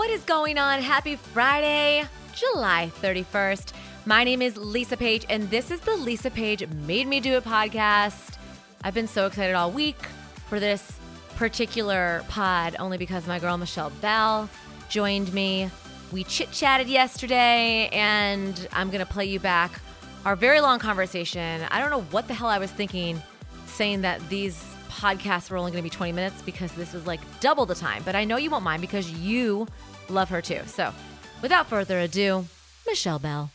What is going on? Happy Friday, July 31st. My name is Lisa Page, and this is the Lisa Page Made Me Do It podcast. I've been so excited all week for this particular pod only because my girl Michelle Bell joined me. We chit chatted yesterday, and I'm going to play you back our very long conversation. I don't know what the hell I was thinking saying that these podcasts were only going to be 20 minutes because this was like double the time, but I know you won't mind because you love her too. So, without further ado, Michelle Bell.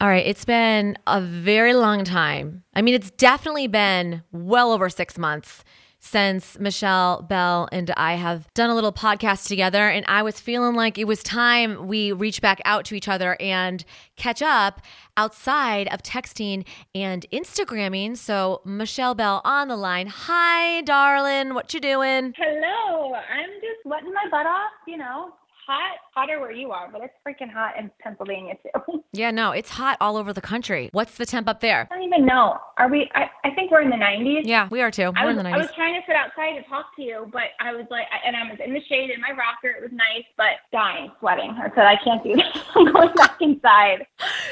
All right, it's been a very long time. I mean, it's definitely been well over six months since Michelle Bell and I have done a little podcast together. And I was feeling like it was time we reach back out to each other and catch up outside of texting and Instagramming. So Michelle Bell on the line. Hi, darling. What you doing? Hello. I'm just sweating my butt off, you know, hot, hotter where you are, but it's freaking hot in Pennsylvania too. Yeah, no, it's hot all over the country. What's the temp up there? I don't even know. Are we? I, I think we're in the 90s. Yeah, we are too. We're was, in the 90s. I was trying to sit outside to talk to you, but I was like, and I was in the shade in my rocker. It was nice, but dying, sweating. I said, I can't do this. I'm going back inside.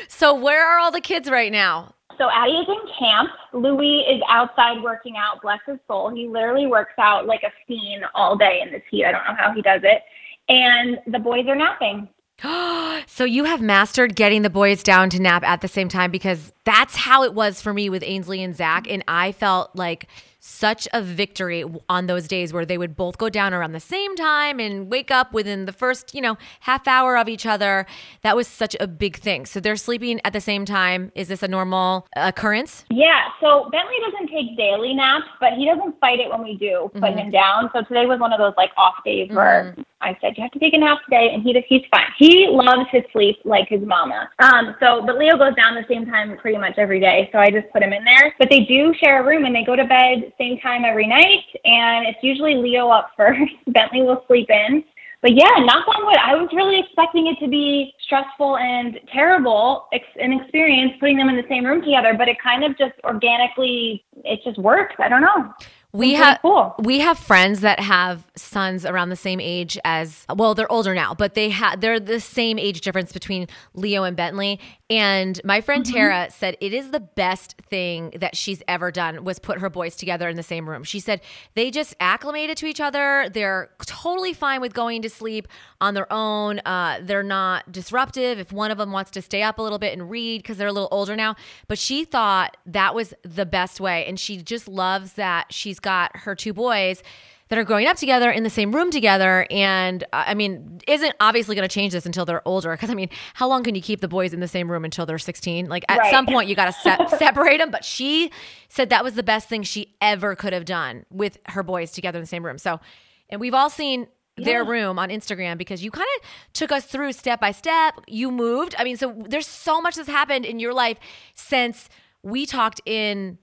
So, where are all the kids right now? So Addie is in camp. Louis is outside working out. Bless his soul. He literally works out like a fiend all day in this heat. I don't know how he does it. And the boys are napping. so you have mastered getting the boys down to nap at the same time because that's how it was for me with Ainsley and Zach. And I felt like such a victory on those days where they would both go down around the same time and wake up within the first, you know, half hour of each other. That was such a big thing. So they're sleeping at the same time. Is this a normal occurrence? Yeah, so Bentley doesn't take daily naps, but he doesn't fight it when we do put mm-hmm. him down. So today was one of those like off days where mm-hmm. I said you have to take a nap today, and he just, he's fine. He loves his sleep like his mama. Um, so but Leo goes down the same time pretty much every day, so I just put him in there. But they do share a room, and they go to bed same time every night, and it's usually Leo up first. Bentley will sleep in. But yeah, knock on wood, I was really expecting it to be stressful and terrible ex- an experience putting them in the same room together, but it kind of just organically, it just works. I don't know. We have cool. we have friends that have sons around the same age as well they're older now but they had they're the same age difference between Leo and Bentley and my friend Mm-hmm. Tara said it is the best thing that she's ever done was put her boys together in the same room. She said they just acclimated to each other. They're totally fine with going to sleep on their own. Uh, they're not disruptive if one of them wants to stay up a little bit and read because they're a little older now. But she thought that was the best way. And she just loves that she's got her two boys that are growing up together in the same room together. And uh, I mean, isn't obviously going to change this until they're older. Because I mean, how long can you keep the boys in the same room until they're 16? Like at Right. some point, you got to se- separate them. But she said that was the best thing she ever could have done with her boys together in the same room. So, and we've all seen their room on Instagram because you kind of took us through step by step. You moved. I mean, so there's so much that's happened in your life since we talked in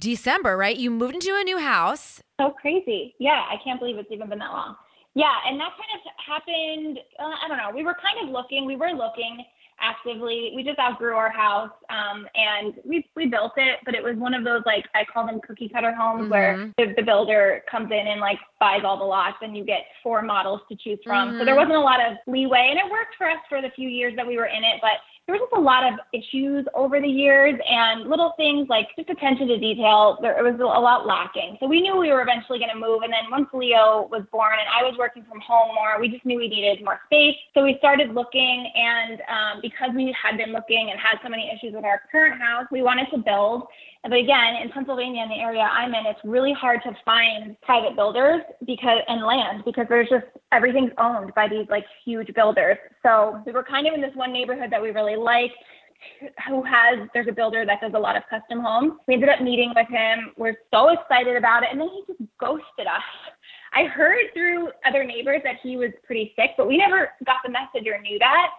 December, right? You moved into a new house. So crazy. Yeah, I can't believe it's even been that long. Yeah, and that kind of happened. Uh, I don't know. We were kind of looking. We were looking actively. We just outgrew our house, um, and we we built it. But it was one of those like I call them cookie cutter homes, where the, the builder comes in and like buys all the lots, and you get four models to choose from. So there wasn't a lot of leeway, and it worked for us for the few years that we were in it. But there was just a lot of issues over the years and little things like just attention to detail. There was a lot lacking. So we knew we were eventually going to move. And then once Leo was born and I was working from home more, we just knew we needed more space. So we started looking. And um, because we had been looking and had so many issues with our current house, we wanted to build. But again, in Pennsylvania, in the area I'm in, it's really hard to find private builders because and land because there's just everything's owned by these like huge builders. So we were kind of in this one neighborhood that we really liked who has there's a builder that does a lot of custom homes. We ended up meeting with him. We're so excited about it and then he just ghosted us. I heard through other neighbors that he was pretty sick, but we never got the message or knew that.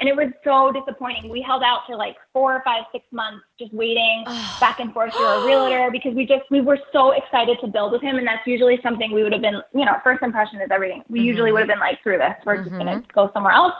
And it was so disappointing. We held out for like four or five, six months, just waiting back and forth through a realtor because we just we were so excited to build with him, and that's usually something we would have been, you know, first impression is everything. We usually would have been like, through this, we're just gonna go somewhere else.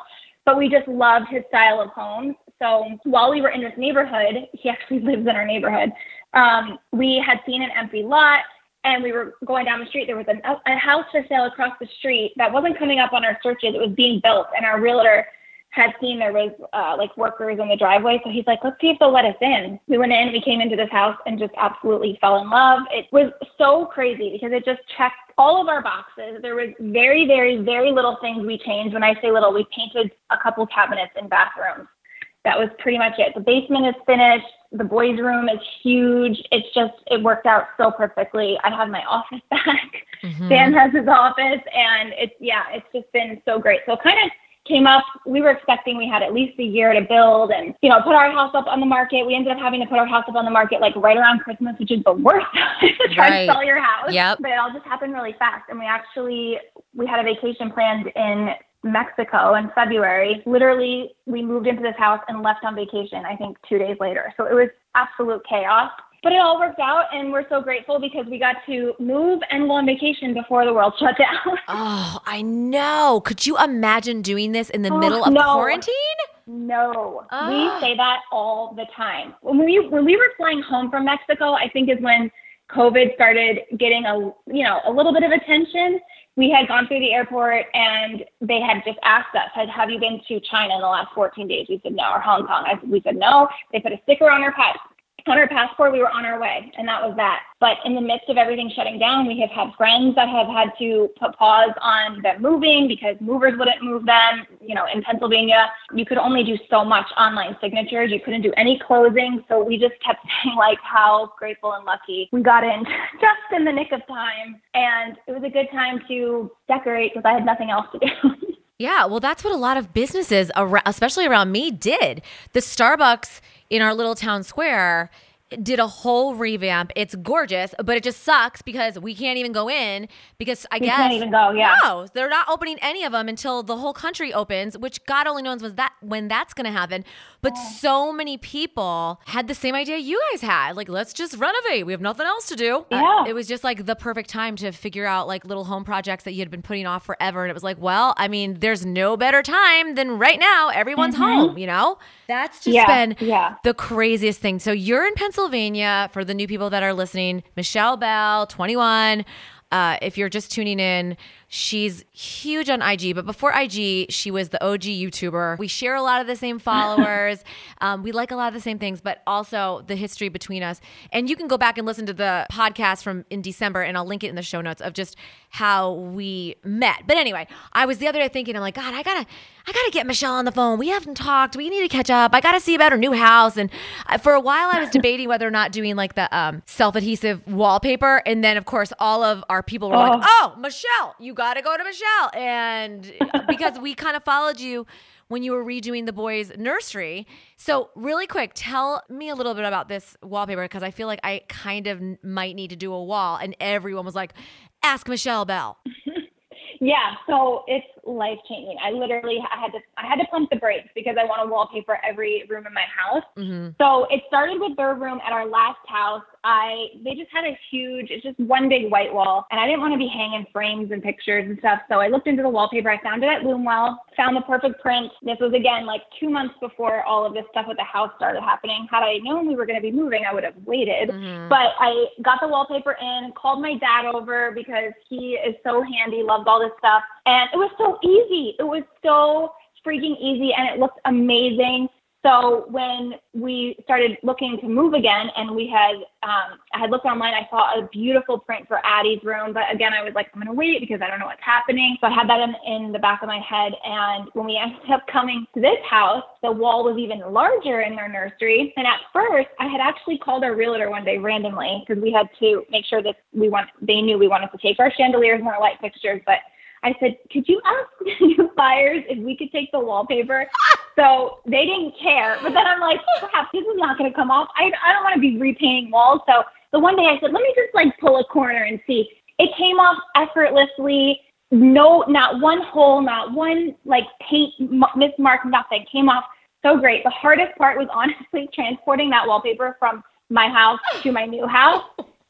But we just loved his style of homes. So while we were in this neighborhood, he actually lives in our neighborhood. Um, we had seen an empty lot and we were going down the street. There was a, a house for sale across the street that wasn't coming up on our searches. It was being built, and our realtor had seen there was uh, like workers in the driveway. So he's like, let's see if they'll let us in. We went in, we came into this house and just absolutely fell in love. It was so crazy because it just checked all of our boxes. There was very, very, very little things we changed. When I say little, we painted a couple cabinets in bathrooms. That was pretty much it. The basement is finished. The boys' room is huge. It's just, it worked out so perfectly. I have my office back. Mm-hmm. Dan has his office. And it's, yeah, it's just been so great. So kind of came up. We were expecting we had at least a year to build and, you know, put our house up on the market. We ended up having to put our house up on the market like right around Christmas, which is the worst time to try right. to sell your house. Yep. But it all just happened really fast. And we actually, we had a vacation planned in Mexico in February. Literally, we moved into this house and left on vacation, I think two days later. So it was absolute chaos but it all worked out and we're so grateful because we got to move and go on vacation before the world shut down. oh, I know. Could you imagine doing this in the oh, middle of no. quarantine? No. Oh. We ah. say that all the time. When we when we were flying home from Mexico, I think is when COVID started getting a you know, a little bit of attention. We had gone through the airport and they had just asked us, had, have you been to China in the last 14 days? We said no, or Hong Kong. I, we said no. They put a sticker on our pass on our passport, we were on our way, and that was that. But in the midst of everything shutting down, we have had friends that have had to put pause on them moving because movers wouldn't move them. You know, in Pennsylvania, you could only do so much online signatures. You couldn't do any closing. So we just kept saying, like, how grateful and lucky we got in just in the nick of time. And it was a good time to decorate because I had nothing else to do. Yeah, well, that's what a lot of businesses, especially around me, did. The Starbucks in our little town square did a whole revamp. It's gorgeous, but it just sucks because we can't even go in because I we guess can't even go. Yeah, no, they're not opening any of them until the whole country opens, which God only knows was that when that's going to happen. But oh. so many people had the same idea you guys had. Like, let's just renovate. We have nothing else to do. Uh, yeah, uh, it was just like the perfect time to figure out like little home projects that you had been putting off forever, and it was like, well, I mean, there's no better time than right now. Everyone's mm-hmm. home, you know. That's just yeah, been yeah. the craziest thing. So you're in Pennsylvania for the new people that are listening. Michelle Bell, 21. Uh, if you're just tuning in, She's huge on IG, but before IG, she was the OG YouTuber. We share a lot of the same followers. um, we like a lot of the same things, but also the history between us. And you can go back and listen to the podcast from in December, and I'll link it in the show notes of just how we met. But anyway, I was the other day thinking, I'm like, God, I gotta, I gotta get Michelle on the phone. We haven't talked. We need to catch up. I gotta see about her new house. And I, for a while, I was debating whether or not doing like the um, self adhesive wallpaper. And then, of course, all of our people were oh. like, Oh, Michelle, you got got to go to Michelle. And because we kind of followed you when you were redoing the boys' nursery. So, really quick, tell me a little bit about this wallpaper because I feel like I kind of might need to do a wall. And everyone was like, ask Michelle Bell. Yeah, so it's life changing. I literally I had to I had to pump the brakes because I want to wallpaper every room in my house. Mm-hmm. So it started with their room at our last house. I they just had a huge it's just one big white wall and I didn't want to be hanging frames and pictures and stuff. So I looked into the wallpaper. I found it at Loomwell, found the perfect print. This was again like two months before all of this stuff with the house started happening. Had I known we were going to be moving, I would have waited. Mm-hmm. But I got the wallpaper in, called my dad over because he is so handy, loves all this stuff. And it was so easy. It was so freaking easy and it looked amazing. So when we started looking to move again, and we had, um, I had looked online, I saw a beautiful print for Addie's room, but again, I was like, I'm gonna wait because I don't know what's happening. So I had that in, in the back of my head, and when we ended up coming to this house, the wall was even larger in their nursery. And at first, I had actually called our realtor one day randomly because we had to make sure that we want, they knew we wanted to take our chandeliers and our light fixtures, but I said, could you ask the new buyers if we could take the wallpaper? So they didn't care. But then I'm like, perhaps this is not going to come off. I, I don't want to be repainting walls. So the one day I said, let me just like pull a corner and see. It came off effortlessly. No, not one hole, not one like paint mismark, nothing came off so great. The hardest part was honestly transporting that wallpaper from my house to my new house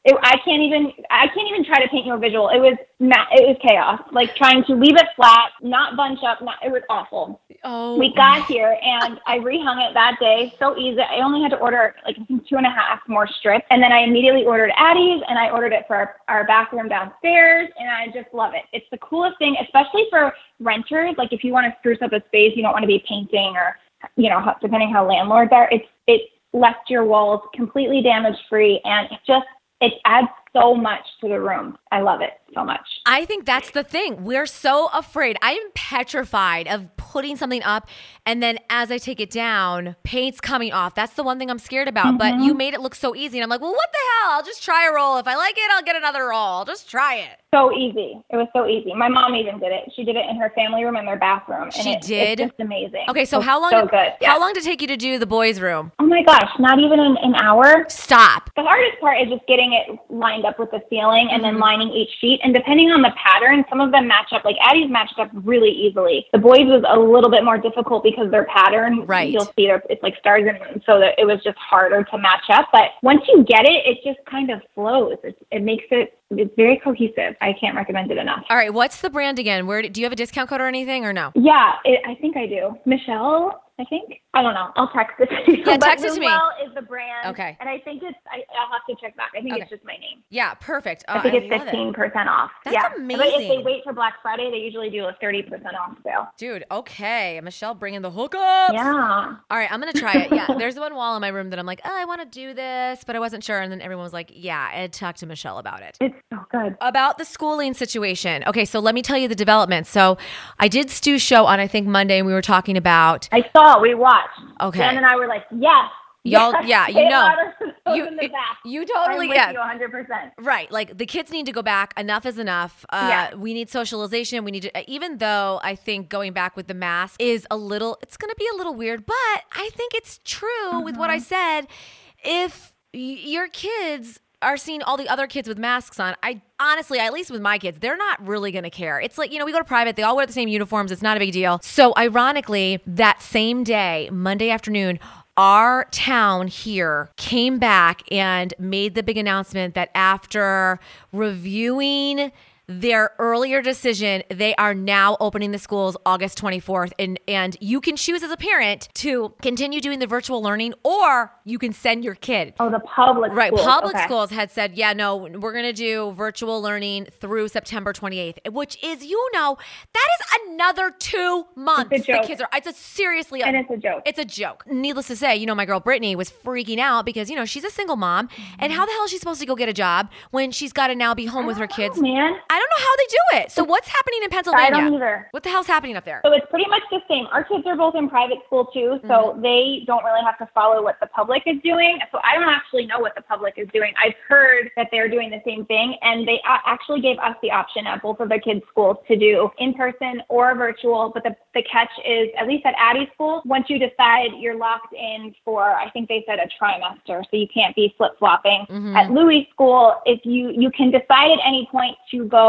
it, I can't even I can't even try to paint you a visual. It was ma- it was chaos. Like trying to leave it flat, not bunch up. Not it was awful. Oh, We got here and I rehung it that day. So easy. I only had to order like I think two and a half more strips, and then I immediately ordered Addie's and I ordered it for our, our bathroom downstairs, and I just love it. It's the coolest thing, especially for renters. Like if you want to spruce up a space, you don't want to be painting or you know how- depending how landlords are. It's it left your walls completely damage free, and it just it adds so much to the room. I love it so much. I think that's the thing. We're so afraid. I am petrified of putting something up and then as I take it down, paint's coming off. That's the one thing I'm scared about. But mm-hmm. you made it look so easy. And I'm like, well, what the hell? I'll just try a roll. If I like it, I'll get another roll. I'll just try it. So easy. It was so easy. My mom even did it. She did it in her family room in their bathroom. And She it, did? It's just amazing. Okay, so how long So did, good. Yeah. how long did it take you to do the boys' room? Oh my gosh, not even an, an hour. Stop. The hardest part is just getting it lined up with the ceiling and Mm-hmm. then lining each sheet. And depending on the pattern, some of them match up. Like Addie's matched up really easily. The boys was a little bit more difficult because their pattern, Right. you'll see there, it's like stars and moons. So that it was just harder to match up. But once you get it, it just kind of flows. It, it makes it, it's very cohesive. I can't recommend it enough. All right, what's the brand again? Where do you have a discount code or anything or no? Yeah, it, I think I do. Michelle, I think. I don't know. I'll text it to you. Yeah, But text it to me. Well is the brand. Okay. And I think it's. I, I'll have to check back. I think Okay. it's just my name. Yeah, perfect. Oh, I think it's fifteen percent off. That's yeah. But if they wait for Black Friday, they usually do a thirty percent off sale. Dude, okay. Michelle bringing the hookups. Yeah. All right, I'm gonna try it. Yeah, there's one wall in my room that I'm like, oh, I want to do this, but I wasn't sure. And then everyone was like, yeah, and talk to Michelle about it. It's so good. About the schooling situation. Okay, so let me tell you the development. So I did Stu's show on I think Monday, and we were talking about I saw. We watched. Okay. Jen and I were like, yes. Y'all- yes, yeah, you know. out of those You- in the back. you totally yeah. you 100. percent Right. Like the kids need to go back. Enough is enough. Uh, Yeah. We need socialization. We need to, even though I think going back with the mask is a little, it's going to be a little weird, but I think it's true with what I said. If y- your kids are seeing all the other kids with masks on, I honestly, at least with my kids, they're not really going to care. It's like, you know, we go to private, they all wear the same uniforms. It's not a big deal. So, ironically, that same day, Monday afternoon, our town here came back and made the big announcement that after reviewing their earlier decision, they are now opening the schools August 24th. And, and you can choose as a parent to continue doing the virtual learning or you can send your kid. Oh, the public. Right. schools. Public Okay. schools had said, yeah, no, we're going to do virtual learning through September 28th, which is, you know, that is another two months. It's a joke. The kids are, it's a seriously, And it's a joke. it's a joke. Needless to say, you know, my girl Brittany was freaking out because, you know, she's a single mom. And how mm-hmm. the hell is she supposed to go get a job when she's got to now be home with her I kids? know, man. I don't know how they do it. So what's happening in Pennsylvania? I don't either. What the hell's happening up there? So it's pretty much the same. Our kids are both in private school too, so Mm-hmm. they don't really have to follow what the public is doing. So I don't actually know what the public is doing. I've heard that they're doing the same thing, and they actually gave us the option at both of their kids' schools to do in person or virtual. But the, the catch is, at least at Addie's school, once you decide you're locked in for, I think they said a trimester, so you can't be flip flopping. Mhm. At Louis School, if you you can decide at any point to go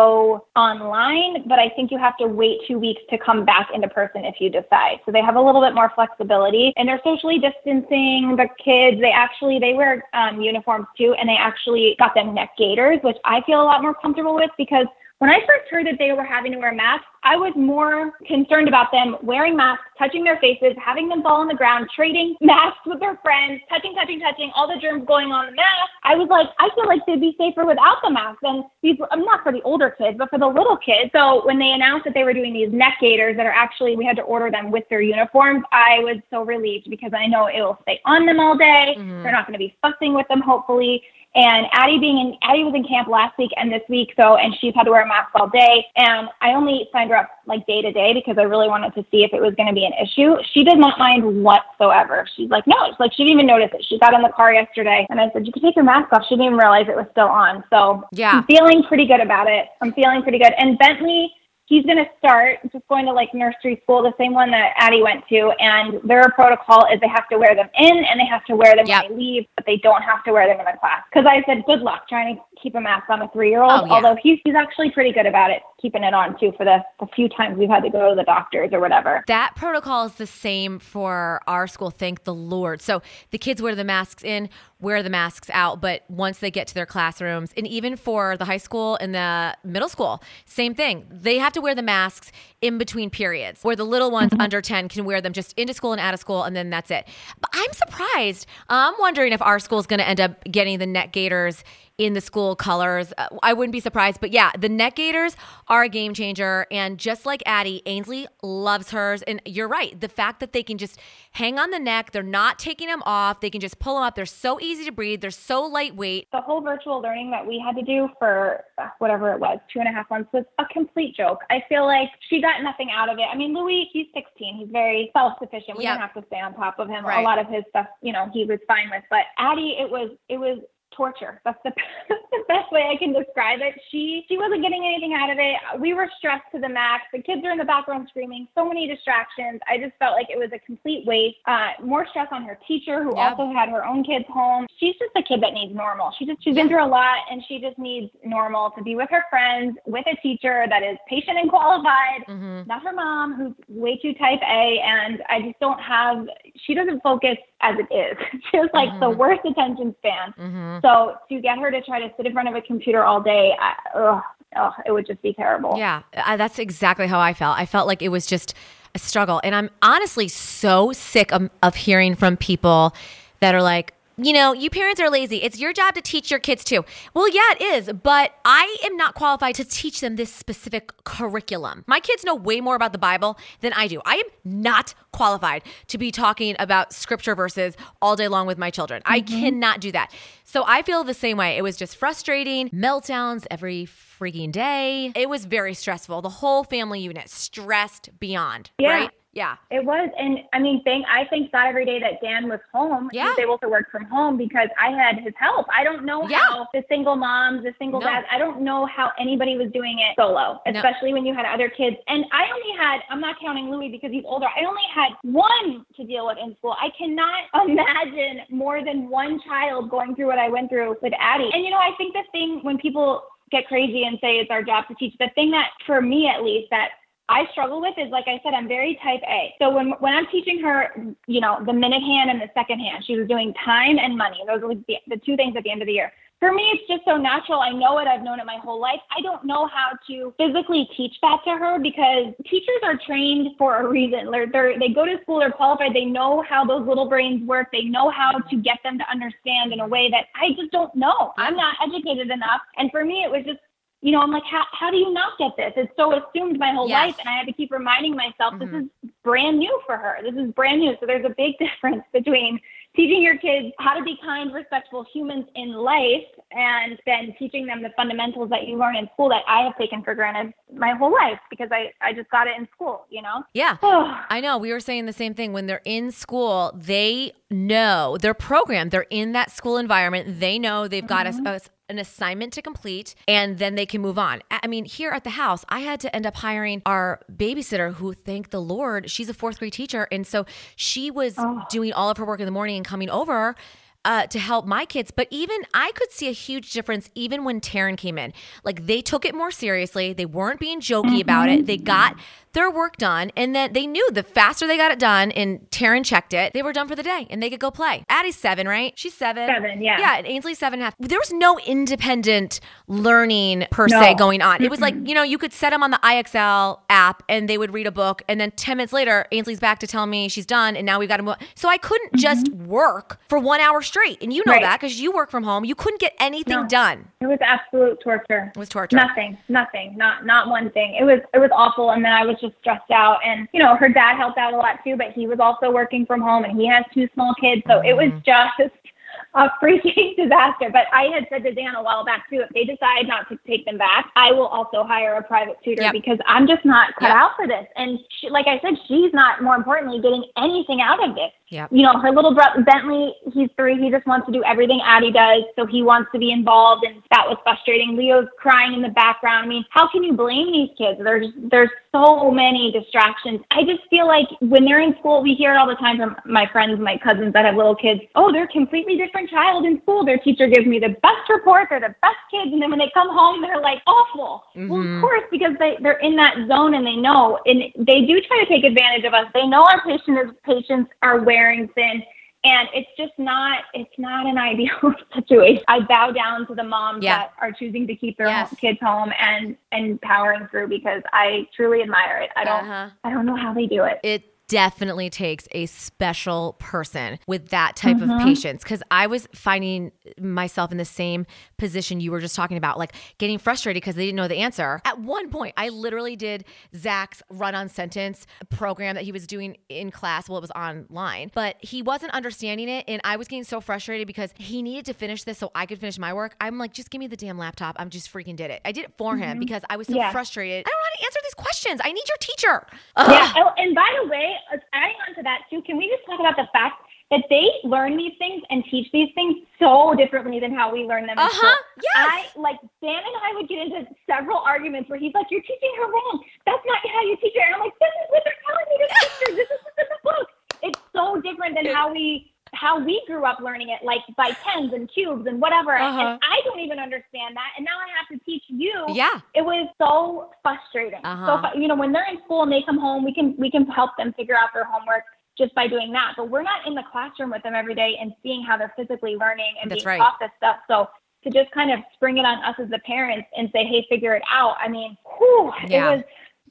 online, but I think you have to wait two weeks to come back into person if you decide. So they have a little bit more flexibility, and they're socially distancing the kids. They actually they wear um, uniforms too, and they actually got them neck gaiters, which I feel a lot more comfortable with because. When I first heard that they were having to wear masks, I was more concerned about them wearing masks, touching their faces, having them fall on the ground, trading masks with their friends, touching, touching, touching, all the germs going on the mask. I was like, I feel like they'd be safer without the mask. And these, I'm not for the older kids, but for the little kids. So when they announced that they were doing these neck gaiters that are actually, we had to order them with their uniforms, I was so relieved because I know it will stay on them all day. Mhm. They're not going to be fussing with them, hopefully. And Addie being in Addie was in camp last week and this week, so and she's had to wear a mask all day. And I only signed her up like day to day because I really wanted to see if it was going to be an issue. She did not mind whatsoever. She's like, no, it's like she didn't even notice it. She got in the car yesterday and I said, you can take your mask off. She didn't even realize it was still on. So Yeah. I'm feeling pretty good about it. I'm feeling pretty good. And Bentley, he's going to start just going to like nursery school, the same one that Addie went to. And their protocol is they have to wear them in and they have to wear them Yep. when they leave, but they don't have to wear them in the class. Because I said, good luck trying to keep a mask on a three year old. Oh, yeah. Although he's he's actually pretty good about it, keeping it on too for the, the few times we've had to go to the doctors or whatever. That protocol is the same for our school, thank the Lord. So the kids wear the masks in, wear the masks out, but once they get to their classrooms, and even for the high school and the middle school, same thing. They have to wear the masks in between periods, where the little ones mm-hmm. under 10 can wear them just into school and out of school, and then that's it. But I'm surprised. I'm wondering if our school is going to end up getting the neck gaiters in the school colors. Uh, I wouldn't be surprised. But yeah, the neck gaiters are a game changer. And just like Addie, Ainsley loves hers. And you're right. The fact that they can just hang on the neck, they're not taking them off, they can just pull them up. They're so easy to breathe, they're so lightweight. The whole virtual learning that we had to do for uh, whatever it was, two and a half months, was a complete joke. I feel like she got nothing out of it. I mean, Louis, he's 16. He's very self sufficient. We Yep. didn't have to stay on top of him. Right. A lot of his stuff, you know, he was fine with. But Addie, it was, it was torture. That's the, that's the best way I can describe it. She she wasn't getting anything out of it. We were stressed to the max. The kids are in the background screaming. So many distractions. I just felt like it was a complete waste. Uh, more stress on her teacher, who Yep. also had her own kids home. She's just a kid that needs normal. She just she's been through a lot, and she just needs normal to be with her friends, with a teacher that is patient and qualified hmm not her mom who's way too type A and I just don't have she doesn't focus as it is. She has like the Mhm. worst attention span. Hmm So to get her to try to sit in front of a computer all day, I, ugh, ugh, it would just be terrible. Yeah, I, that's exactly how I felt. I felt like it was just a struggle. And I'm honestly so sick of, of hearing from people that are like, you know, you parents are lazy. It's your job to teach your kids too. Well, yeah, it is, but I am not qualified to teach them this specific curriculum. My kids know way more about the Bible than I do. I am not qualified to be talking about scripture verses all day long with my children. I mm-hmm. cannot do that. So I feel the same way. It was just frustrating, meltdowns every freaking day. It was very stressful. The whole family unit stressed beyond, Yeah. right? Yeah. It was, and I mean, thank I thank God every day that Dan was home. He Yeah. was able to work from home because I had his help. I don't know Yeah. how the single moms, the single No. dads, I don't know how anybody was doing it solo, No. especially when you had other kids. And I only had, I'm not counting Louis because he's older. I only had one to deal with in school. I cannot imagine more than one child going through what I went through with Addie. And you know, I think the thing when people get crazy and say it's our job to teach, the thing that for me at least that I struggle with is like I said, I'm very type A. So when when I'm teaching her, you know, the minute hand and the second hand, she was doing time and money. Those were the, the two things at the end of the year. For me, it's just so natural. I know it. I've known it my whole life. I don't know how to physically teach that to her because teachers are trained for a reason. They're, they're, they go to school, they're qualified. They know how those little brains work. They know how to get them to understand in a way that I just don't know. I'm not educated enough. And for me, it was just you know, I'm like, how, how do you not get this? It's so assumed my whole Yes. life. And I had to keep reminding myself Mhm. this is brand new for her. This is brand new. So there's a big difference between teaching your kids how to be kind, respectful humans in life and then teaching them the fundamentals that you learn in school that I have taken for granted my whole life because I, I just got it in school, you know? Yeah. Oh, I know. We were saying the same thing. When they're in school, they know they're programmed. They're in that school environment. They know they've got a- a, an assignment to complete and then they can move on. I mean, here at the house, I had to end up hiring our babysitter who, thank the Lord, she's a fourth grade teacher. And so she was Oh. doing all of her work in the morning and coming over. Uh, to help my kids, but even I could see a huge difference even when Taryn came in. Like they took it more seriously. They weren't being jokey about it. They got their work done, and then they knew the faster they got it done, and Taryn checked it, they were done for the day, and they could go play. Addie's seven, right? She's seven. Seven, yeah. Yeah, and Ainsley's seven and a half. There was no independent learning per se going on. It was like you know you could set them on the IXL app, and they would read a book, and then ten minutes later, Ainsley's back to tell me she's done, and now we've got to move. So I couldn't just work for one hour straight, and you know Right. that because you work from home. You couldn't get anything No. done. it was absolute torture. It was torture. Nothing, nothing, not not one thing. It was it was awful, and then I was just stressed out. And you know, her dad helped out a lot too, but he was also working from home, and he has two small kids, so it was mm. just a freaking disaster. But I had said to Dan a while back too, if they decide not to take them back, I will also hire a private tutor Yep. because I'm just not cut Yep. out for this. And she, like I said, she's not more importantly getting anything out of this Yep. you know, her little brother Bentley, he's three. He just wants to do everything Addie does, so he wants to be involved, and that was frustrating. Leo's crying in the background. I mean, how can you blame these kids? There's there's so many distractions. I just feel like when they're in school, we hear it all the time from my friends, my cousins that have little kids. Oh, they're completely different child in school. Their teacher gives me the best report. They're the best kids. And then when they come home, they're like awful. Mm-hmm. Well, of mm-hmm. course, because they, they're in that zone and they know. And they do try to take advantage of us. They know our patients, patients are wearing thin and it's just not it's not an ideal situation i bow down to the moms yeah. that are choosing to keep their yes. kids home and and powering through because i truly admire it i don't uh-huh. i don't know how they do it it definitely takes a special person with that type mm-hmm. of patience because I was finding myself in the same position you were just talking about, like getting frustrated because they didn't know the answer. At one point, I literally did Zach's run on sentence program that he was doing in class. Well, it was online, but he wasn't understanding it. And I was getting so frustrated because he needed to finish this so I could finish my work. I'm like, just give me the damn laptop. I'm just freaking did it. I did it for mm-hmm. him because I was so yeah. frustrated. I don't know how to answer these questions. I need your teacher. Ugh. Yeah. Oh, and by the way, adding on to that too, can we just talk about the fact that they learn these things and teach these things so differently than how we learn them. Uh-huh. Yes. I like Dan and I would get into several arguments where he's like, You're teaching her wrong. That's not how you teach her. And I'm like, This is what they're telling me to teach her. This is what's in the book. It's so different than how we how we grew up learning it, like by tens and cubes and whatever. Uh-huh. And I don't even understand that. And now I have to teach you. Yeah. It was so frustrating. Uh-huh. So you know, when they're in school and they come home, we can we can help them figure out their homework just by doing that. But we're not in the classroom with them every day and seeing how they're physically learning and That's being right. taught this stuff. So to just kind of spring it on us as the parents and say, hey, figure it out. I mean, whew, yeah. it was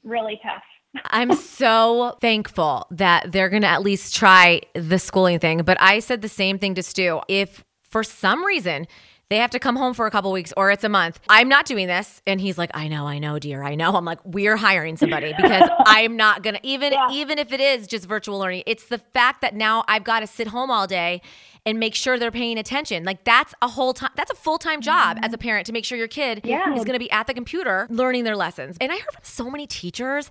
really tough. I'm so thankful that they're going to at least try the schooling thing. But I said the same thing to Stu. If for some reason they have to come home for a couple weeks or it's a month. I'm not doing this. And he's like, I know, I know, dear. I know. I'm like, we're hiring somebody because I'm not gonna even yeah. even if it is just virtual learning, it's the fact that now I've got to sit home all day and make sure they're paying attention. Like that's a whole time that's a full-time job mm-hmm. as a parent to make sure your kid yeah. is gonna be at the computer learning their lessons. And I heard from so many teachers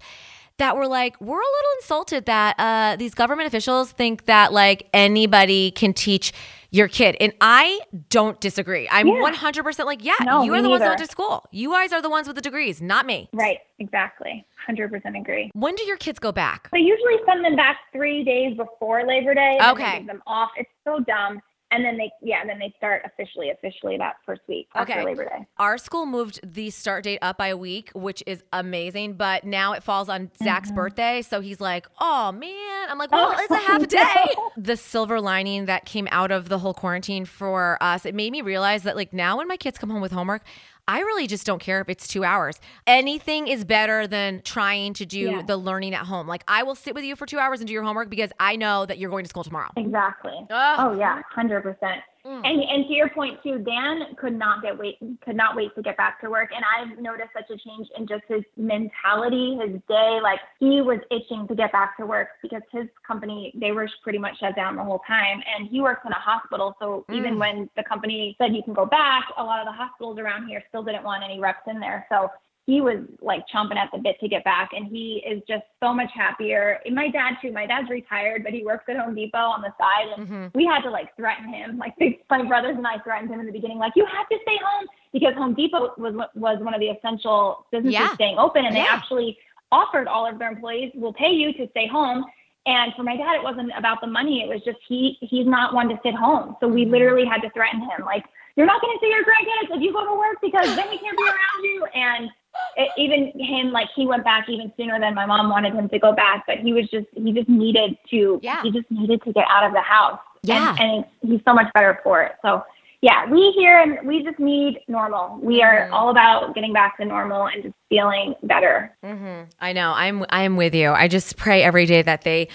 that were like, we're a little insulted that uh, these government officials think that like anybody can teach your kid. And I don't disagree. I'm yeah. 100% like, yeah, no, you are the ones that went to school. You guys are the ones with the degrees, not me. Right, exactly. 100% agree. When do your kids go back? I usually send them back three days before Labor Day. Okay. Give them off. It's so dumb and then they yeah and then they start officially officially that first week after okay. labor day. Our school moved the start date up by a week which is amazing but now it falls on zach's mm-hmm. birthday. So he's like oh man. I'm like well oh, it's a half a day. The silver lining that came out of the whole quarantine for us it made me realize that like now when my kids come home with homework I really just don't care if it's two hours. Anything is better than trying to do yeah. the learning at home. Like I will sit with you for two hours and do your homework because I know that you're going to school tomorrow. Exactly. Ugh. Oh yeah, hundred percent. Mm. And and to your point too, Dan could not get wait could not wait to get back to work. And I've noticed such a change in just his mentality, his day. Like he was itching to get back to work because his company they were pretty much shut down the whole time. And he works in a hospital, so mm. even when the company said you can go back, a lot of the hospitals around here still didn't want any reps in there. So he was like chomping at the bit to get back and he is just so much happier. And my dad too. My dad's retired, but he works at Home Depot on the side and mm-hmm. we had to like threaten him. Like my brothers and I threatened him in the beginning, like you have to stay home because Home Depot was was one of the essential businesses yeah. staying open and yeah. they actually offered all of their employees will pay you to stay home. And for my dad, it wasn't about the money. It was just he he's not one to sit home. So we mm-hmm. literally had to threaten him, like, you're not going to see your grandkids if you go to work because then we can't be around you. And it, even him, like he went back even sooner than my mom wanted him to go back, but he was just, he just needed to, yeah. he just needed to get out of the house. Yeah. And, and he's so much better for it. So yeah, we here and we just need normal. We are mm-hmm. all about getting back to normal and just feeling better. Mm-hmm. I know. I'm I'm with you. I just pray every day that they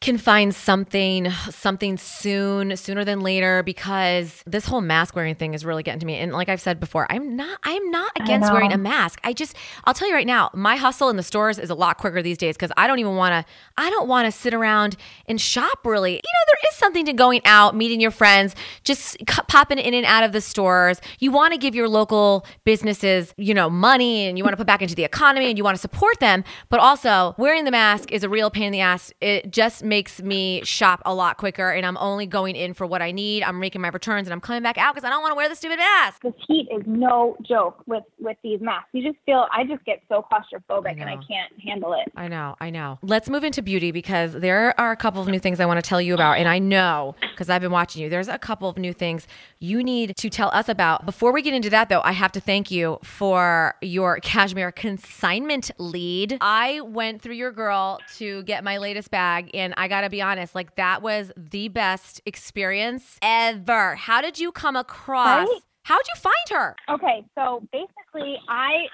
can find something something soon sooner than later because this whole mask wearing thing is really getting to me. And like i've said before i'm not i'm not against wearing a mask. I just i'll tell you right now my hustle in the stores is a lot quicker these days because i don't even want to i don't want to sit around and shop really. You know there is something to going out meeting your friends just popping in and out of the stores. You want to give your local businesses you know money and you want to put back into the economy and you want to support them but also wearing the mask is a real pain in the ass. It just makes me shop a lot quicker and I'm only going in for what I need. I'm making my returns and I'm coming back out because I don't want to wear the stupid mask. This heat is no joke with with these masks. You just feel I just get so claustrophobic and I can't handle it. I know, I know. Let's move into beauty because there are a couple of new things I want to tell you about. And I know because I've been watching you, there's a couple of new things you need to tell us about. Before we get into that, though, I have to thank you for your cashmere consignment lead. I went through your girl to get my latest bag, and I got to be honest, like that was the best experience ever. How did you come across? Right? How'd you find her? Okay, so basically, I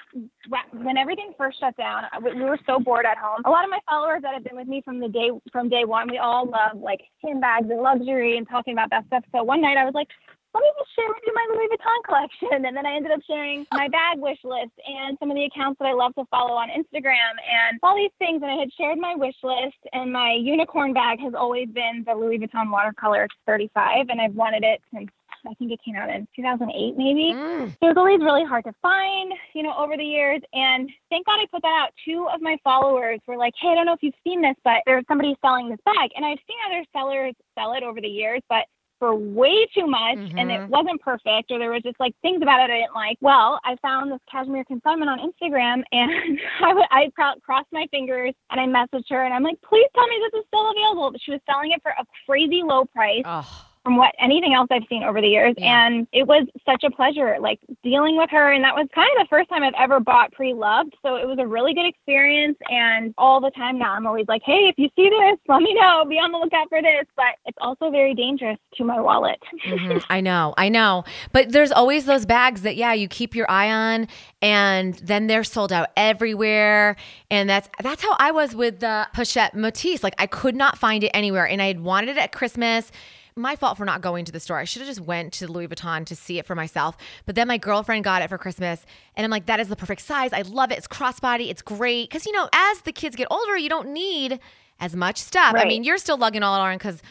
when everything first shut down, we we were so bored at home. A lot of my followers that have been with me from the day from day one, we all love like handbags and luxury and talking about that stuff. So one night I was like, let me just share with you my Louis Vuitton collection, and then I ended up sharing my bag wish list and some of the accounts that I love to follow on Instagram and all these things. And I had shared my wish list, and my unicorn bag has always been the Louis Vuitton watercolor 35, and I've wanted it since. I think it came out in 2008, maybe. Mm. It was always really hard to find, you know, over the years. And thank God I put that out. Two of my followers were like, hey, I don't know if you've seen this, but there's somebody selling this bag. And I've seen other sellers sell it over the years, but for way too much and it Mhm. wasn't perfect or there was just like things about it I didn't like. Well, I found this cashmere consignment on Instagram and I, w- I cro- crossed my fingers and I messaged her and I'm like, please tell me this is still available. But she was selling it for a crazy low price Oh. From what anything else I've seen over the years. Yeah. And it was such a pleasure, like dealing with her. And that was kind of the first time I've ever bought pre loved. So it was a really good experience. And all the time now, I'm always like, hey, if you see this, let me know. Be on the lookout for this. But it's also very dangerous to my wallet. Mhm. I know, I know. But there's always those bags that, yeah, you keep your eye on, and then they're sold out everywhere. And that's that's how I was with the Pochette Métis. Like I could not find it anywhere, and I had wanted it at Christmas. My fault for not going to the store. I should have just went to Louis Vuitton to see it for myself. But then my girlfriend got it for Christmas, and I'm like, that is the perfect size. I love it. It's crossbody. It's great because you know, as the kids get older, you don't need as much stuff. I mean, you're still lugging all around because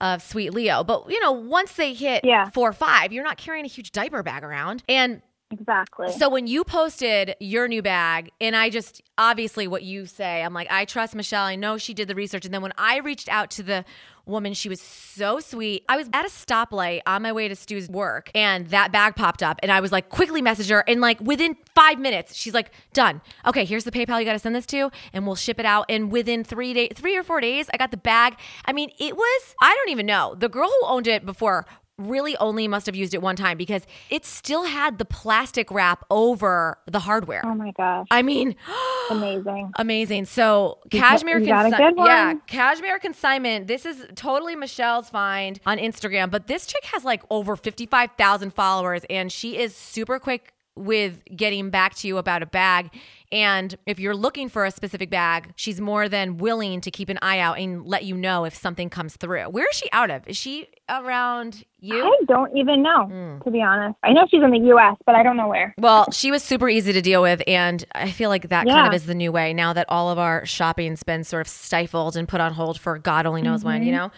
of Sweet Leo. But you know, once they hit Yeah. four or five, you're not carrying a huge diaper bag around. And Exactly. so when you posted your new bag, and I just obviously what you say, I'm like, I trust Michelle. I know she did the research. And then when I reached out to the woman, she was so sweet. I was at a stoplight on my way to Stu's work, and that bag popped up, and I was like, quickly message her, and like within five minutes, she's like, done. Okay, here's the PayPal you got to send this to, and we'll ship it out. And within three days, three or four days, I got the bag. I mean, it was I don't even know the girl who owned it before really only must have used it one time because it still had the plastic wrap over the hardware. oh my gosh. I mean, Amazing. amazing. So You cashmere, you got a good one. yeah, cashmere consignment. This is totally Michelle's find on Instagram, but this chick has like over fifty five thousand followers, and she is super quick with getting back to you about a bag. And if you're looking for a specific bag, she's more than willing to keep an eye out and let you know if something comes through. Where is she out of? Is she around you? I don't even know, Hmm. to be honest. I know she's in the U.S., but I don't know where. Well, she was super easy to deal with, and I feel like that kind of is the new way now that all of our shopping's been sort of stifled and put on hold for God only knows when, Mm-hmm. you know?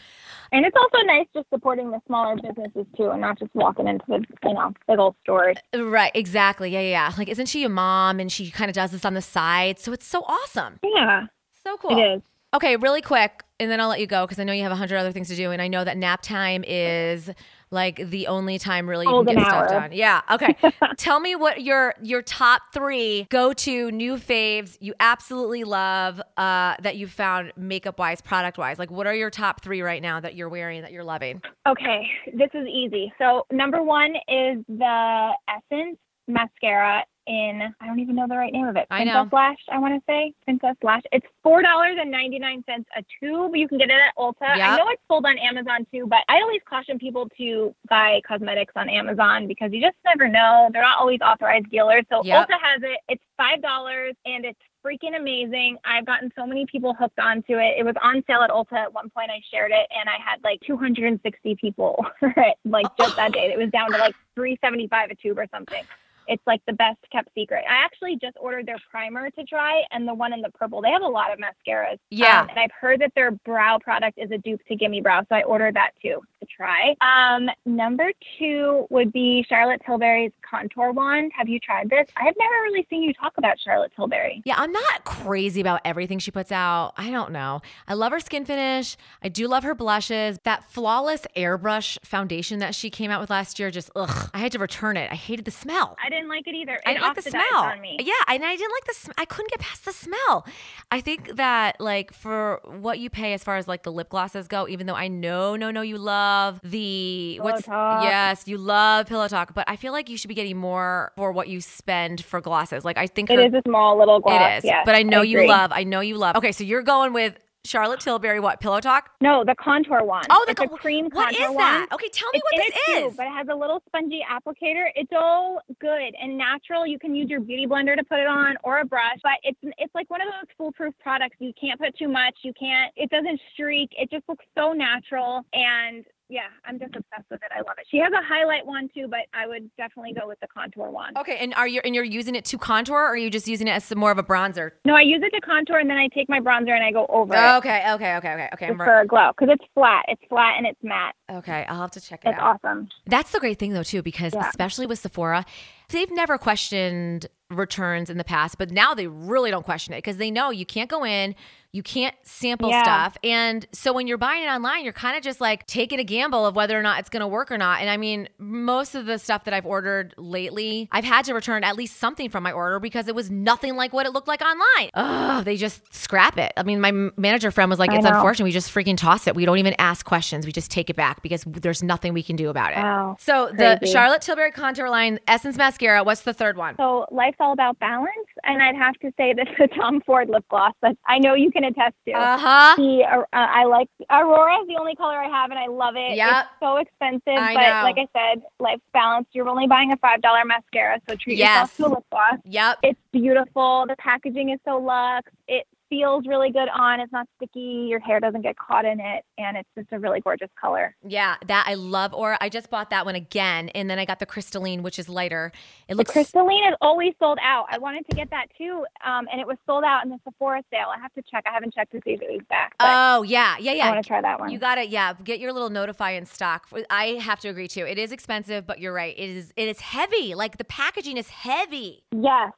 And it's also nice just supporting the smaller businesses too, and not just walking into the you know big old stores. Right, exactly. Yeah, yeah, yeah. Like, isn't she a mom and she kind of does this on the side? So it's so awesome. Yeah, So cool. it is. Okay, really quick, and then I'll let you go because I know you have a hundred other things to do, and I know that nap time is like the only time really you can get stuff done. Yeah. Okay. Tell me what your your top three go to new faves you absolutely love uh, that you found makeup wise, product wise. Like, what are your top three right now that you're wearing that you're loving? Okay, this is easy. So number one is the Essence mascara in I don't even know the right name of it. I Princess know. Lash, I want to say Princess Lash. It's four dollars and ninety nine cents a tube. You can get it at Ulta. Yep. I know it's sold on Amazon too, but I always caution people to buy cosmetics on Amazon because you just never know. They're not always authorized dealers. So Yep. Ulta has it. It's five dollars and it's freaking amazing. I've gotten so many people hooked onto it. It was on sale at Ulta at one point. I shared it and I had like 260 people like just that day. It was down to like 375 a tube or something. It's like the best kept secret. I actually just ordered their primer to try and the one in the purple. They have a lot of mascaras. Yeah. Um, and I've heard that their brow product is a dupe to Gimme Brow, so I ordered that too to try. Um, number two would be Charlotte Tilbury's contour wand. Have you tried this? I have never really seen you talk about Charlotte Tilbury. Yeah, I'm not crazy about everything she puts out. I don't know. I love her skin finish. I do love her blushes. That flawless airbrush foundation that she came out with last year, just ugh, I had to return it. I hated the smell. I didn't like it either. It I didn't like the smell. on me. Yeah, and I didn't like the. Sm- I couldn't get past the smell. I think that like for what you pay as far as like the lip glosses go, even though I know, no, no, you love the what's Talk. yes, you love Pillow Talk, but I feel like you should be getting more for what you spend for glosses. Like I think It her- is a small little gloss. it is, yes, but I know you love. I know you love. Okay, so you're going with Charlotte Tilbury. What Pillow Talk? No, the contour wand. Oh, the a cream What contour is that? wand. Okay, tell me It's what this is. but it has a little spongy applicator. It's all good and natural. You can use your beauty blender to put it on or a brush, but it's it's like one of those foolproof products. You can't put too much. You can't. It doesn't streak. It just looks so natural and. Yeah, I'm just obsessed with it. I love it. She has a highlight one too, but I would definitely go with the contour one. Okay, and are you and you're using it to contour, or are you just using it as some more of a bronzer? No, I use it to contour and then I take my bronzer and I go over it Okay, okay, okay, okay, okay. Just for a glow because it's flat. It's flat and it's matte. okay, I'll have to check it It's out. awesome. That's the great thing though too, because Yeah. especially with Sephora, they've never questioned returns in the past, but now they really don't question it because they know you can't go in, you can't sample Yeah. stuff. And so when you're buying it online, you're kind of just like taking a gamble of whether or not it's going to work or not. And I mean, most of the stuff that I've ordered lately, I've had to return at least something from my order because it was nothing like what it looked like online. Ugh, they just scrap it. I mean, my manager friend was like, it's unfortunate. We just freaking toss it. We don't even ask questions. We just take it back because there's nothing we can do about it. Wow. So the Charlotte Tilbury contour line Essence mascara. What's the third one? So life's all about balance, and I'd have to say this the Tom Ford lip gloss that I know you can attest to. Uh huh. the uh, I like Aurora is the only color I have, and I love it. Yep. It's so expensive, I but know. like I said, life's balanced. You're only buying a five dollar mascara, so treat Yes. yourself to a lip gloss. Yep. It's beautiful. The packaging is so luxe. It feels really good on. It's not sticky. Your hair doesn't get caught in it, and it's just a really gorgeous color. Yeah, that I love. Or I just bought that one again, and then I got the crystalline, which is lighter. It The looks. crystalline is always sold out. I wanted to get that too, um, and it was sold out in the Sephora sale. I have to check. I haven't checked to see if it was back. Oh yeah, yeah, yeah. I want to try that one. You got it. Yeah, get your little notify in stock. I have to agree too. It is expensive, but you're right. It is. It is heavy. Like the packaging is heavy. yes,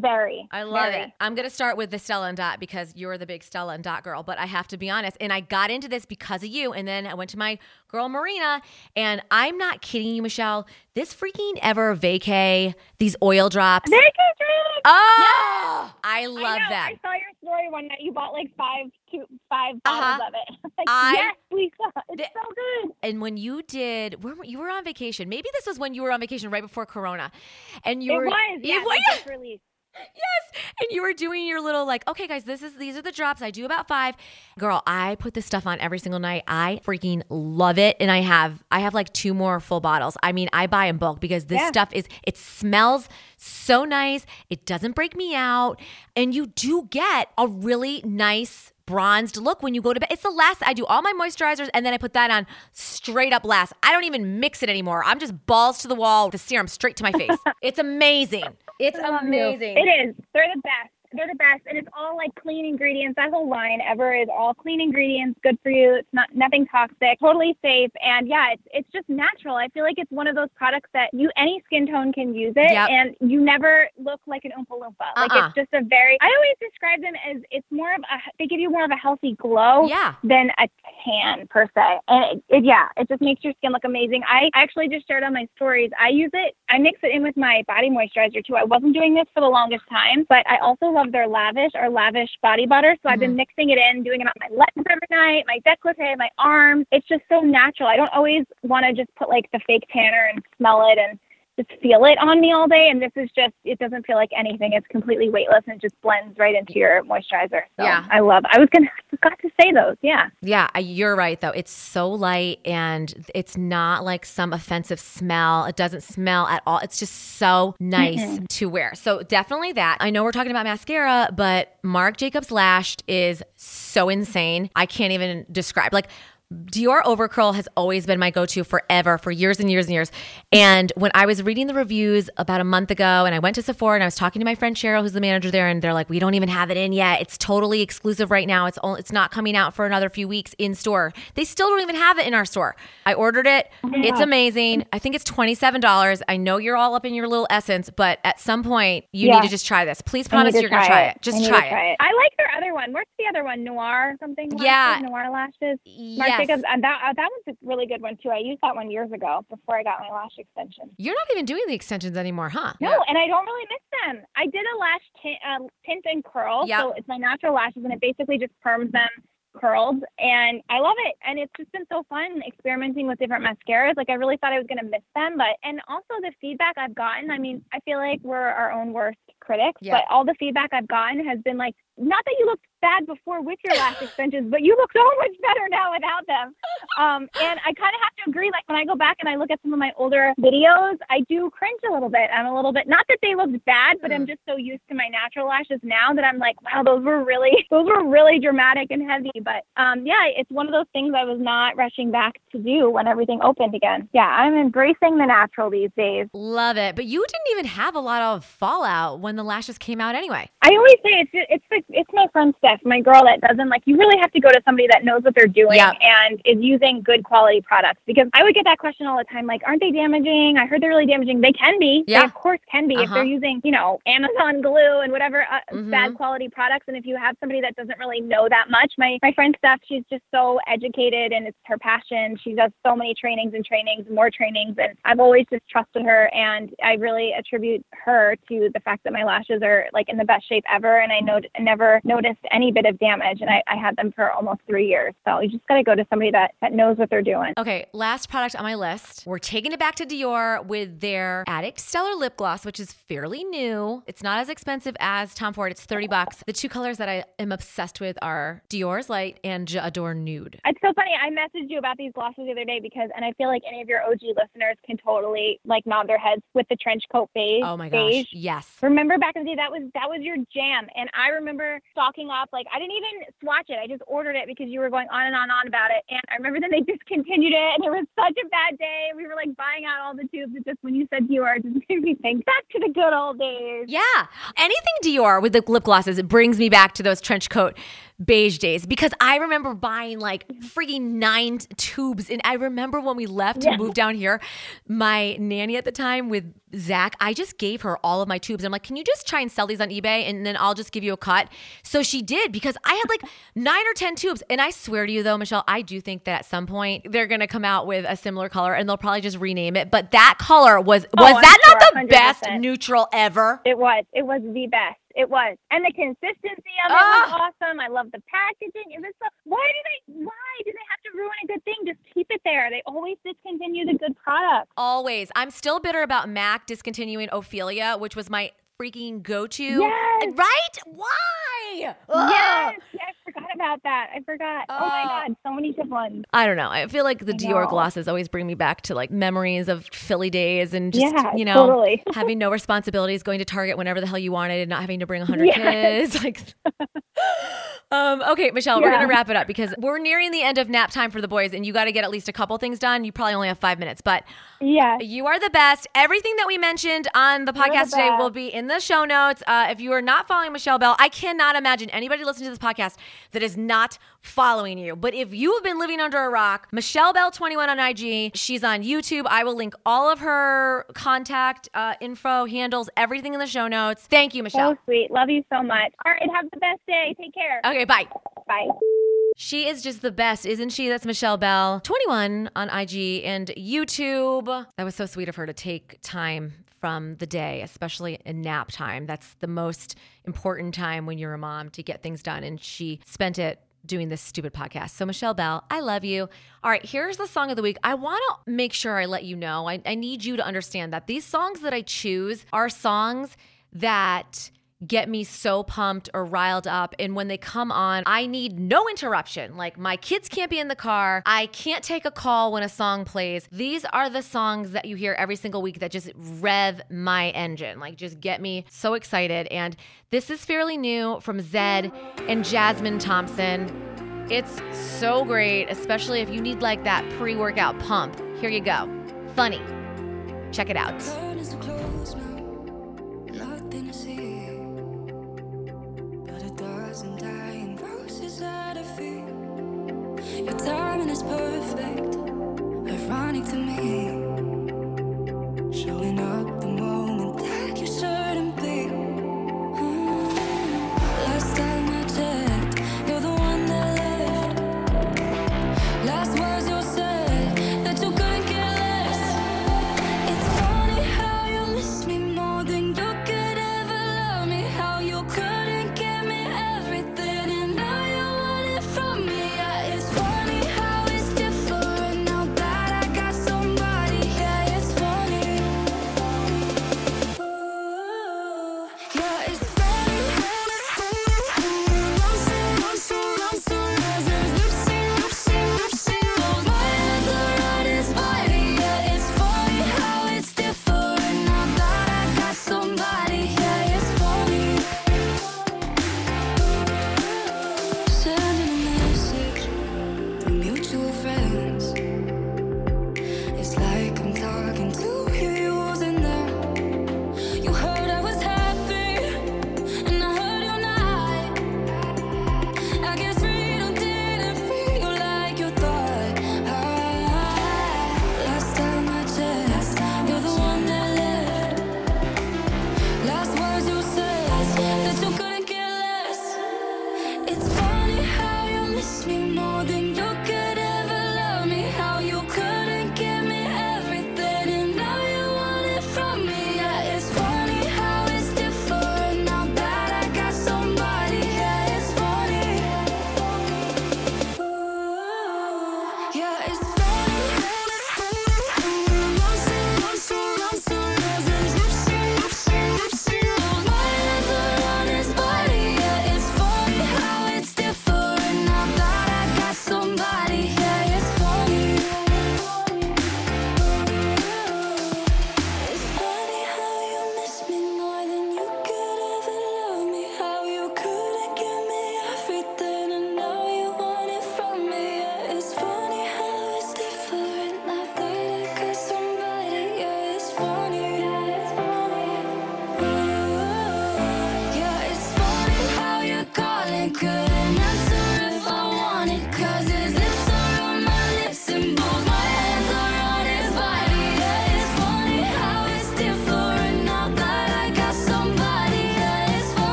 very. I love very. it. I'm going to start with the Stella and Dot because you're the big Stella and Dot girl. But I have to be honest, and I got into this because of you. And then I went to my girl Marina, and I'm not kidding you, Michelle. This freaking ever vacay, these oil drops. Very good drink. Oh, I I love know, that. I saw your story one night. You bought like five, two, five Uh-huh. bottles of it. like, I- yes, Lisa, it's Th- so good. And when you did, where were, you were on vacation. Maybe this was when you were on vacation right before Corona, and you it were. was. Yeah, were- it just released. Yes. And you were doing your little like, okay, guys, this is these are the drops. I do about five. Girl, I put this stuff on every single night. I freaking love it. And I have I have like two more full bottles. I mean, I buy in bulk because this Yeah. stuff is it smells so nice. It doesn't break me out. And you do get a really nice bronzed look when you go to bed. It's the last I do all my moisturizers and then I put that on straight up last. I don't even mix it anymore. I'm just balls to the wall, with the serum straight to my face. it's amazing. It's I love you. amazing. It is. They're the best. They're the best, and it's all like clean ingredients. That whole line ever is all clean ingredients, good for you. It's not nothing toxic, totally safe, and yeah, it's it's just natural. I feel like it's one of those products that you any skin tone can use it, Yep. and you never look like an oompa loompa. Like Uh-uh. it's just a very. I always describe them as it's more of a. They give you more of a healthy glow. Yeah. than a tan per se. And it, it, yeah, it just makes your skin look amazing. I actually just shared on my stories. I use it. I mix it in with my body moisturizer too. I wasn't doing this for the longest time, but I also their lavish or lavish body butter. So I've been mm-hmm. mixing it in, doing it on my legs every night, my décolleté, my arms. It's just so natural. I don't always want to just put like the fake tanner and smell it and just feel it on me all day. And this is just, it doesn't feel like anything. It's completely weightless and it just blends right into your moisturizer. So Yeah. I love, I was going to, forgot to say those. Yeah. Yeah, you're right though. It's so light and it's not like some offensive smell. It doesn't smell at all. It's just so nice to wear. So definitely that. I know we're talking about mascara, but Marc Jacobs Lashed is so insane. I can't even describe. Like Dior Overcurl has always been my go to forever, for years and years and years. And when I was reading the reviews about a month ago and I went to Sephora and I was talking to my friend Cheryl, who's the manager there, and they're like, we don't even have it in yet. It's totally exclusive right now. It's, only, it's not coming out for another few weeks in store. They still don't even have it in our store. I ordered it. Oh it's amazing. I think it's $27. I know you're all up in your little essence, but at some point, you Yeah. need to just try this. Please promise you're going to try it. Just I need try it. I like their other one. What's the other one? Noir or something? Lashes? Yeah. Noir lashes. Marc Yes. And that uh, that one's a really good one too. I used that one years ago before I got my lash extension. You're not even doing the extensions anymore, huh? No, and I don't really miss them. I did a lash tint, uh, tint and curl, Yep. so it's my natural lashes, and it basically just perms them curled, and I love it. And it's just been so fun experimenting with different mascaras. Like I really thought I was gonna miss them, but and also the feedback I've gotten. I mean, I feel like we're our own worst critics, Yeah. but all the feedback I've gotten has been like, not that you looked bad before with your lash extensions, but you look so much better now without them. Um, and I kind of have to agree. Like when I go back and I look at some of my older videos, I do cringe a little bit. I'm a little bit not that they looked bad, but I'm just so used to my natural lashes now that I'm like, wow, those were really those were really dramatic and heavy. But um, yeah, it's one of those things I was not rushing back to do when everything opened again. Yeah, I'm embracing the natural these days. Love it. But you didn't even have a lot of fallout when the lashes came out anyway. I always say it's it's the, it's my friend Steph, my girl that doesn't like. You really have to go to somebody that knows what they're doing Yep. and is using good quality products. Because I would get that question all the time, like, aren't they damaging? I heard they're really damaging. They can be. Yeah. They of course can be if Uh-huh. they're using, you know, Amazon glue and whatever uh, Mhm. bad quality products. And if you have somebody that doesn't really know that much, my my friend Steph, she's just so educated and it's her passion. She does so many trainings and trainings, more trainings, and I've always just trusted her. And I really attribute her to the fact that my lashes are like in the best shape ever, and I know never noticed any bit of damage. And I, I had them for almost three years. So you just got to go to somebody that that knows what they're doing. Okay, last product on my list. We're taking it back to Dior with their Addict Stellar Lip Gloss, which is fairly new. It's not as expensive as Tom Ford. It's 30 bucks. The two colors that I am obsessed with are Dior's Light and J'adore Nude. It's so funny. I messaged you about these glosses the other day because, and I feel like any of your OG listeners can totally like nod their heads with the trench coat beige. Oh my beige. gosh. Yes. Remember back in the day that was that was your jam, and I remember stocking up. Like I didn't even swatch it; I just ordered it because you were going on and on and on about it. And I remember then they discontinued it, and it was such a bad day. We were like buying out all the tubes. It just when you said Dior, it just made me think back to the good old days. Yeah. Anything Dior with the lip glosses, it brings me back to those trench coat beige days because I remember buying like freaking nine tubes. And I remember when we left to Yeah. move down here, my nanny at the time with Zach, I just gave her all of my tubes. I'm like, can you just try and sell these on eBay and then I'll just give you a cut? So she did because I had like nine or 10 tubes. And I swear to you though, Michelle, I do think that at some point they're going to come out with a similar color and they'll probably just rename it. But that color was, was Oh, that not the best 100%. neutral ever? It was. It was the best. It was. And the consistency of it Ah. was awesome. I love the packaging. It was so, why do they why do they have to ruin a good thing? Just keep it there. They always discontinue the good products. Always. I'm still bitter about Mac discontinuing Ophelia, which was my freaking go-to. Yes. Right? Why? Ugh. Yes, yeah, I forgot about that. I forgot. oh my Oh. god, so many good ones. I don't know. I feel like the I Dior know. glosses always bring me back to like memories of Philly days and just, yeah, you know, totally. having no responsibilities, going to Target whenever the hell you wanted and not having to bring 100 Yes. kids. Like Um, okay, Michelle, we're going to wrap it up because we're nearing the end of nap time for the boys and you got to get at least a couple things done. You probably only have 5 minutes, but Yeah. You are the best. Everything that we mentioned on the You're the podcast today will be in the show notes. Uh, if you are not following Michelle Bell, I cannot imagine anybody listening to this podcast that is not following you. But if you have been living under a rock, Michelle Bell 21 on IG, she's on YouTube. I will link all of her contact uh, info, handles, everything in the show notes. Thank you, Michelle. So sweet. Love you so much. All right, have the best day. Take care. Okay, bye. Bye. She is just the best, isn't she? That's Michelle Bell, 21 on IG and YouTube. That was so sweet of her to take time from the day, especially in nap time. That's the most important time when you're a mom to get things done. And she spent it doing this stupid podcast. So, Michelle Bell, I love you. All right, here's the song of the week. I want to make sure I let you know, I, I need you to understand that these songs that I choose are songs that get me so pumped or riled up. And when they come on, I need no interruption. Like my kids can't be in the car. I can't take a call when a song plays. These are the songs that you hear every single week that just rev my engine, like just get me so excited. And this is fairly new from Zedd and Jasmine Thompson. It's so great, especially if you need like that pre workout pump. Here you go. Funny. Check it out. Feet. Your timing is perfect, ironic to me.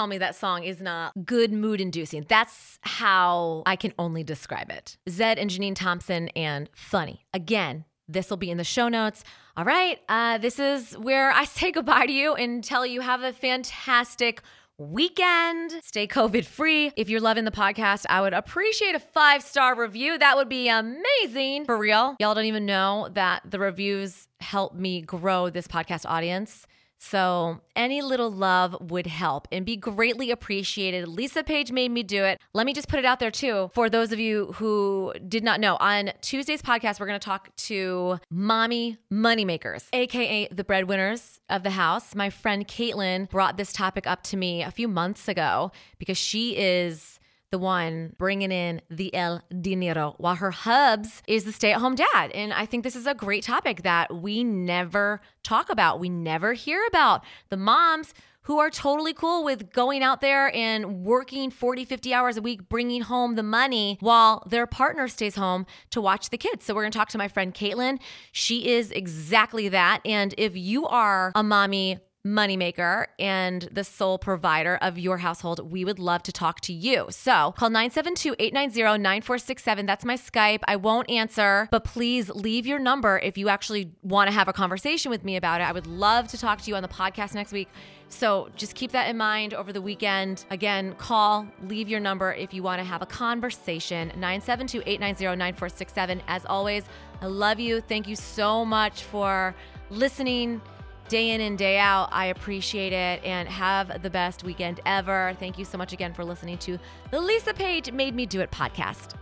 Tell me that song is not good mood inducing. That's how I can only describe it. Zedd and Janine Thompson and Funny. Again, this will be in the show notes. All right. Uh, this is where I say goodbye to you and tell you have a fantastic weekend. Stay COVID free. If you're loving the podcast, I would appreciate a five star review. That would be amazing. For real. Y'all don't even know that the reviews help me grow this podcast audience. So, any little love would help and be greatly appreciated. Lisa Page made me do it. Let me just put it out there too. For those of you who did not know, on Tuesday's podcast, we're going to talk to mommy moneymakers, AKA the breadwinners of the house. My friend Caitlin brought this topic up to me a few months ago because she is the one bringing in the el dinero, while her hubs is the stay at home dad. And I think this is a great topic that we never talk about. We never hear about the moms who are totally cool with going out there and working 40, 50 hours a week, bringing home the money while their partner stays home to watch the kids. So, we're gonna talk to my friend Caitlin. She is exactly that. And if you are a mommy, moneymaker and the sole provider of your household, we would love to talk to you. So call 972 890 9467. That's my Skype. I won't answer, but please leave your number if you actually want to have a conversation with me about it. I would love to talk to you on the podcast next week. So just keep that in mind over the weekend. Again, call, leave your number if you want to have a conversation. 972 890 9467. As always, I love you. Thank you so much for listening day in and day out. I appreciate it and have the best weekend ever. Thank you so much again for listening to the Lisa Page Made Me Do It podcast.